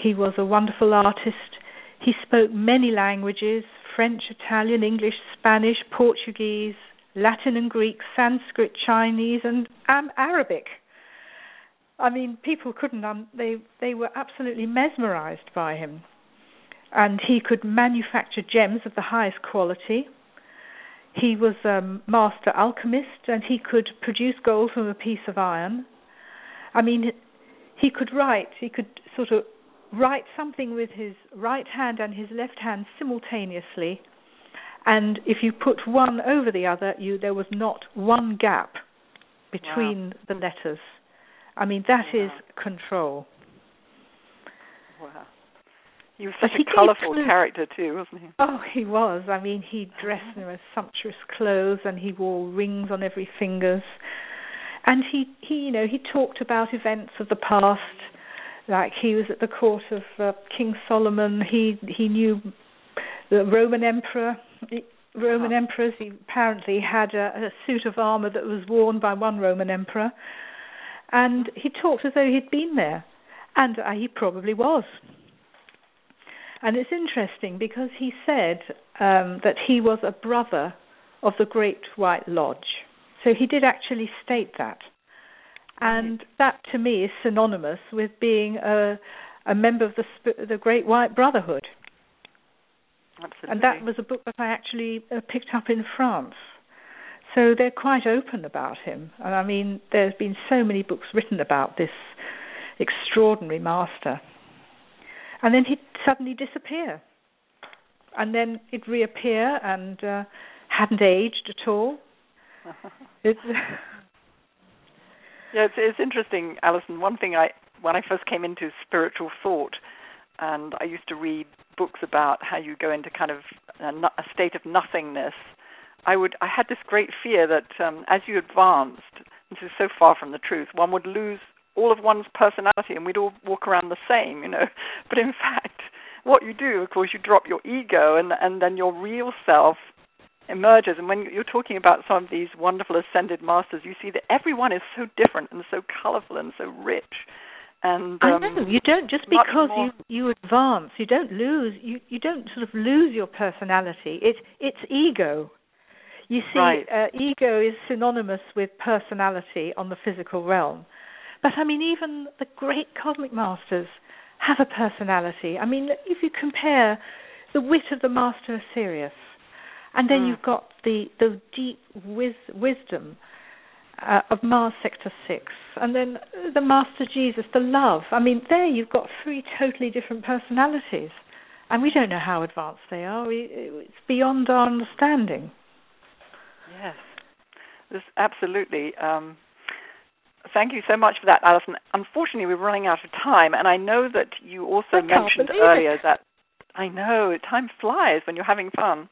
He was a wonderful artist. He spoke many languages French, Italian, English, Spanish, Portuguese, Latin and Greek, Sanskrit, Chinese, and um, Arabic. I mean, people couldn't. Um, they they were absolutely mesmerized by him, and he could manufacture gems of the highest quality. He was a master alchemist, and he could produce gold from a piece of iron. I mean, he could write. He could sort of write something with his right hand and his left hand simultaneously, and if you put one over the other, you there was not one gap between the letters. I mean, that is Wow. control. Wow. He was such he a colourful character too, wasn't he? Oh, he was. I mean, he dressed in most sumptuous clothes, and he wore rings on every fingers. And he, he, you know, he talked about events of the past, like he was at the court of uh, King Solomon. He he knew the Roman emperor. Roman Uh-huh. emperors. He apparently had a, a suit of armor that was worn by one Roman emperor, and he talked as though he'd been there, and uh, he probably was. And it's interesting because he said um, that he was a brother of the Great White Lodge. So he did actually state that. And that to me is synonymous with being a, a member of the, the Great White Brotherhood. Absolutely. And that was a book that I actually uh, picked up in France. So they're quite open about him. And I mean, there's been so many books written about this extraordinary master. And then he'd suddenly disappear. And then he'd reappear and uh, hadn't aged at all. (laughs) It's, Yeah, it's, it's interesting, Alison. One thing I, when I first came into spiritual thought, and I used to read books about how you go into kind of a, no- a state of nothingness. I would, I had this great fear that um, as you advanced, this is so far from the truth, one would lose all of one's personality, and we'd all walk around the same, you know. (laughs) But in fact, what you do, of course, you drop your ego, and and then your real self emerges. And when you're talking about some of these wonderful ascended masters, you see that everyone is so different and so colorful and so rich. And um, I know you don't just because more- you you advance, you don't lose you you don't sort of lose your personality. It's it's ego. You see, Right. uh, ego is synonymous with personality on the physical realm, But I mean, even the great cosmic masters have a personality. I mean, if you compare the wit of the master of Sirius, and then mm. you've got the the deep wis- wisdom uh, of Mars Sector Six, and then the Master Jesus, the love. I mean, there you've got three totally different personalities, and we don't know how advanced they are. We, it's beyond our understanding. Yes, this absolutely. Um, thank you so much for that, Alison. Unfortunately, we're running out of time, and I know that you also I mentioned earlier it. that I know time flies when you're having fun,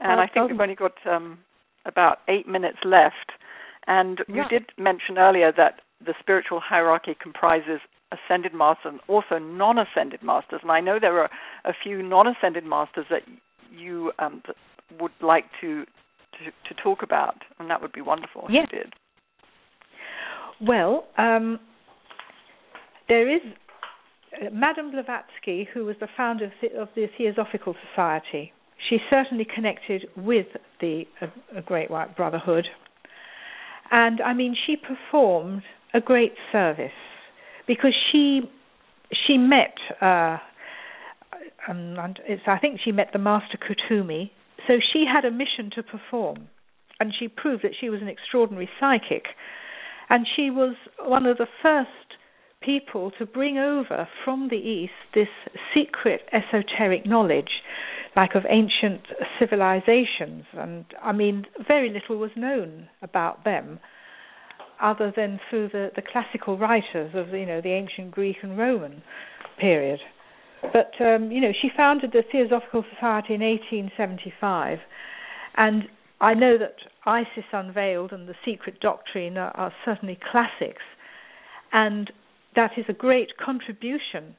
and I think we've only got um, about eight minutes left. And yeah. you did mention earlier that the spiritual hierarchy comprises ascended masters and also non-ascended masters. And I know there are a few non-ascended masters that you um, would like to, to, to talk about, and that would be wonderful yes. if you did. Well, um, there is uh, Madame Blavatsky, who was the founder of the, of the Theosophical Society. She's certainly connected with the uh, Great White Brotherhood, and I mean, she performed a great service because she she met. Uh, um, I think she met the Master Kuthumi. so she had a mission to perform, and she proved that she was an extraordinary psychic, and she was one of the first people to bring over from the east this secret esoteric knowledge like of ancient civilizations. And i mean very little was known about them other than through the, the classical writers of you know the ancient greek and roman period. But um, you know she founded the theosophical society in 1875 and i know that isis unveiled and the secret doctrine are, are certainly classics and that is a great contribution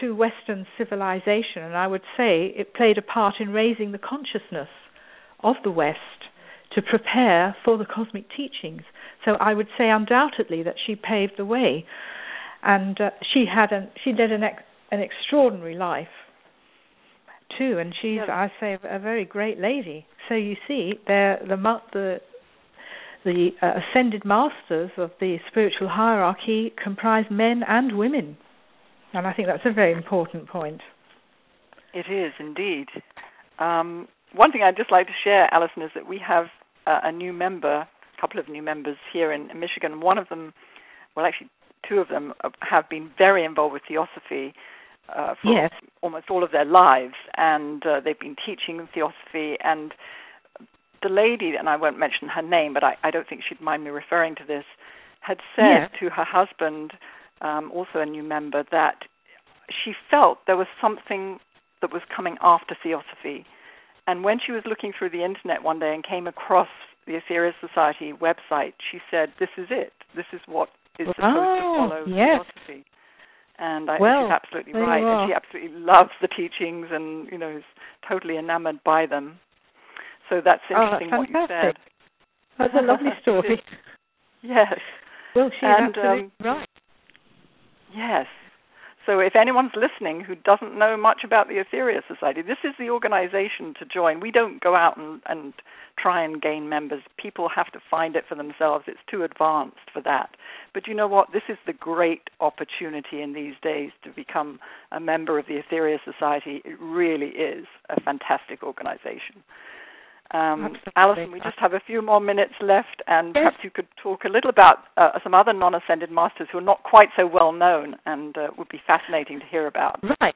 to Western civilization, and I would say it played a part in raising the consciousness of the West to prepare for the cosmic teachings. So I would say undoubtedly that she paved the way, and uh, she had an she led an ex, an extraordinary life too, and she's I say a, very great lady. So you see, the the the uh, ascended masters of the spiritual hierarchy comprise men and women. And I think that's a very important point. It is indeed. Um, one thing I'd just like to share, Alison, is that we have uh, a new member, a couple of new members here in, in, Michigan. One of them, well, actually, two of them uh, have been very involved with theosophy uh, for yes. almost all of their lives, and uh, they've been teaching theosophy. And the lady, and I won't mention her name, but I, I don't think she'd mind me referring to this, had said to her husband, um, also a new member, that she felt there was something that was coming after theosophy. And when she was looking through the internet one day and came across the Aetherius Society website, she said, "This is it. This is what is supposed oh, to follow yes. theosophy." And I, well, she's absolutely right. And she absolutely loves the teachings and you know is totally enamored by them. So that's oh, interesting oh, what you said. That's a (laughs) lovely story. yes. Well, she's and, absolutely um, right. Yes. So if anyone's listening who doesn't know much about the Aetherius Society, this is the organization to join. We don't go out and, and try and gain members. People have to find it for themselves. It's too advanced for that. But you know what? This is the great opportunity in these days to become a member of the Aetherius Society. It really is a fantastic organization. Um, Alison, we just have a few more minutes left, and yes. perhaps you could talk a little about uh, some other non-ascended masters who are not quite so well known and uh, would be fascinating to hear about. Right.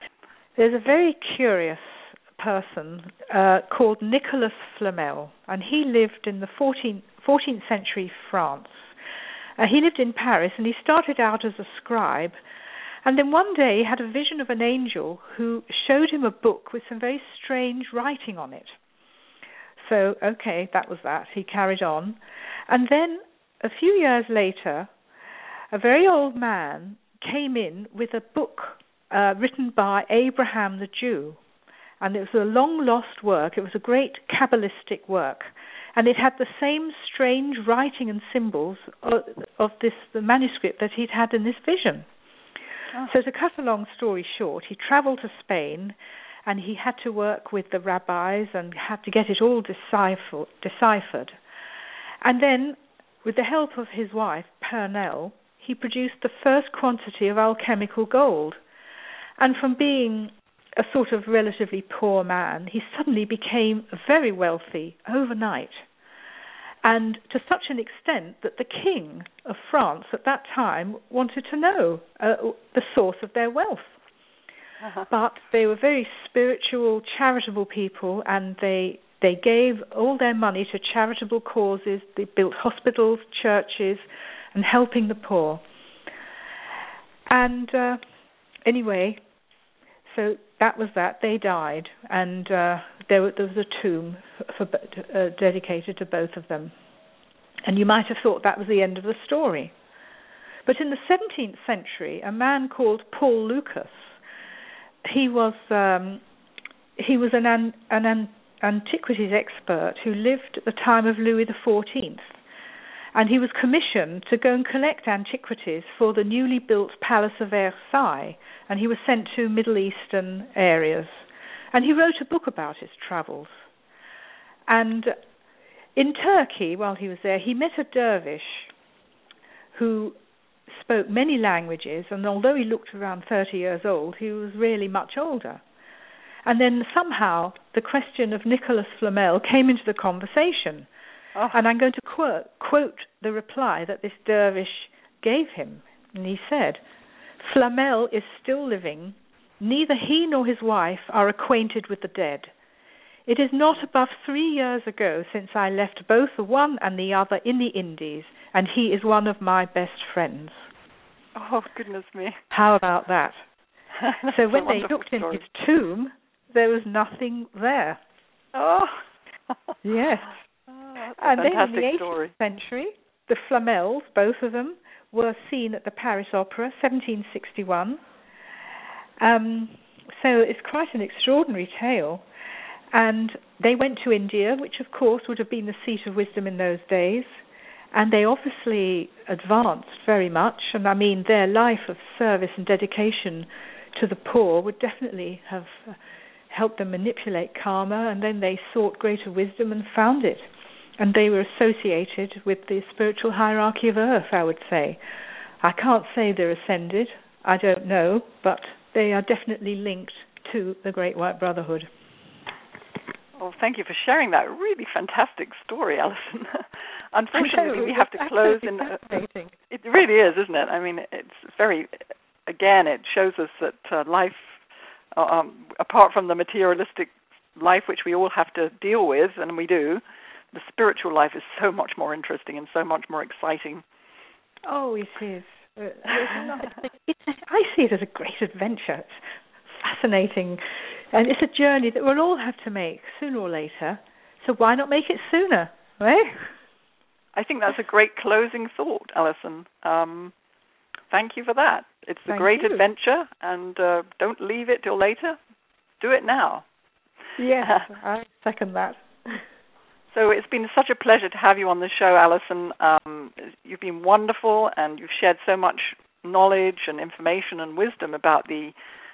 There's a very curious person uh, called Nicolas Flamel, and he lived in the 14th, 14th century France. Uh, he lived in Paris, and he started out as a scribe. And then one day he had a vision of an angel who showed him a book with some very strange writing on it. So, okay, that was that. He carried on. And then a few years later, a very old man came in with a book uh, written by Abraham the Jew. And it was a long lost work. It was a great Kabbalistic work. And it had the same strange writing and symbols of, of this the manuscript that he'd had in this vision. Oh. So to cut a long story short, he traveled to Spain and he had to work with the rabbis and had to get it all deciphered. And then, with the help of his wife, Perenelle, he produced the first quantity of alchemical gold. And from being a sort of relatively poor man, he suddenly became very wealthy overnight. And to such an extent that the king of France at that time wanted to know uh, the source of their wealth. Uh-huh. But they were very spiritual, charitable people, and they they gave all their money to charitable causes. They built hospitals, churches, and helping the poor. And uh, anyway, so that was that. They died, and uh, there, there, was a tomb for, uh, dedicated to both of them. And you might have thought that was the end of the story. But in the 17th century, a man called Paul Lucas he was um, he was an, an, an antiquities expert who lived at the time of Louis XIV, and he was commissioned to go and collect antiquities for the newly built Palace of Versailles, and he was sent to Middle Eastern areas, and he wrote a book about his travels. And in Turkey, while he was there, he met a dervish who spoke many languages, and although he looked around 30 years old, he was really much older. And then somehow the question of Nicholas Flamel came into the conversation. Oh. And I'm going to quote, quote the reply that this dervish gave him. And he said, Flamel is still living. Neither he nor his wife are acquainted with the dead. It is not above three years ago since I left both the one and the other in the Indies, and he is one of my best friends. Oh, goodness me. How about that? (laughs) so when they looked story. in his tomb, there was nothing there. Oh. (laughs) yes. Oh, and then in the 18th story. century, the Flamels, both of them, were seen at the Paris Opera, 1761. Um, so it's quite an extraordinary tale. And they went to India, which of course would have been the seat of wisdom in those days and they obviously advanced very much. And I mean, their life of service and dedication to the poor would definitely have uh, helped them manipulate karma, and then they sought greater wisdom and found it. And they were associated with the spiritual hierarchy of earth, I would say. I can't say they're ascended, I don't know, but they are definitely linked to the Great White Brotherhood. Well, thank you for sharing that really fantastic story, (laughs) Alison. Unfortunately, we have to close in. Uh, it really is, isn't it? I mean, it's very. Again, it shows us that uh, life, uh, um, apart from the materialistic life which we all have to deal with, and we do, the spiritual life is so much more interesting and so much more exciting. Oh, it is. Uh, it's, (laughs) I see it as a great adventure. It's fascinating, and it's a journey that we'll all have to make sooner or later. So why not make it sooner, right? I think that's a great closing thought, Alison. Um, thank you for that. It's a thank great you. adventure, and uh, don't leave it till later. Do it now. Yes, (laughs) I second that. So it's been such a pleasure to have you on the show, Alison. Um, you've been wonderful, and you've shared so much knowledge and information and wisdom about the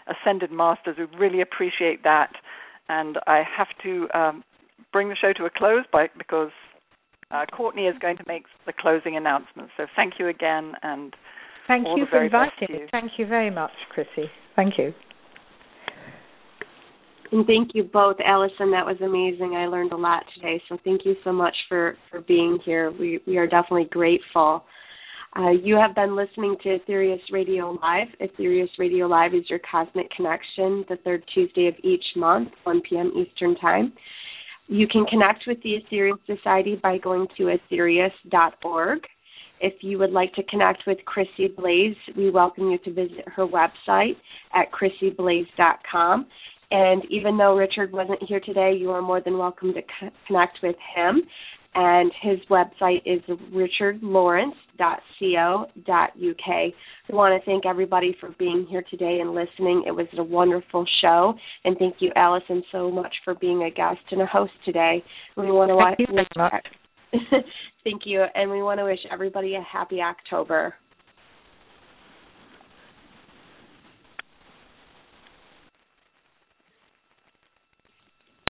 ascended masters. We really appreciate that. And I have to um, bring the show to a close by, because uh, Courtney is going to make the closing announcement. So thank you again, and thank you for inviting me. Thank you very much, Chrissy. Thank you. And thank you both, Allison. That was amazing. I learned a lot today. So thank you so much for for being here. We we are definitely grateful. Uh, you have been listening to Aetherius Radio Live. Aetherius Radio Live is your cosmic connection, the third Tuesday of each month, 1 p.m. Eastern Time. You can connect with the Aetherius Society by going to aetherius.org. If you would like to connect with Chrissy Blaze, we welcome you to visit her website at chrissyblaze.com. And even though Richard wasn't here today, you are more than welcome to connect with him. And his website is richardlawrence.co.uk. I want to thank everybody for being here today and listening. It was a wonderful show. And thank you, Allison, so much for being a guest and a host today. We want to thank wish, you (laughs) thank you. And we want to wish everybody a happy October.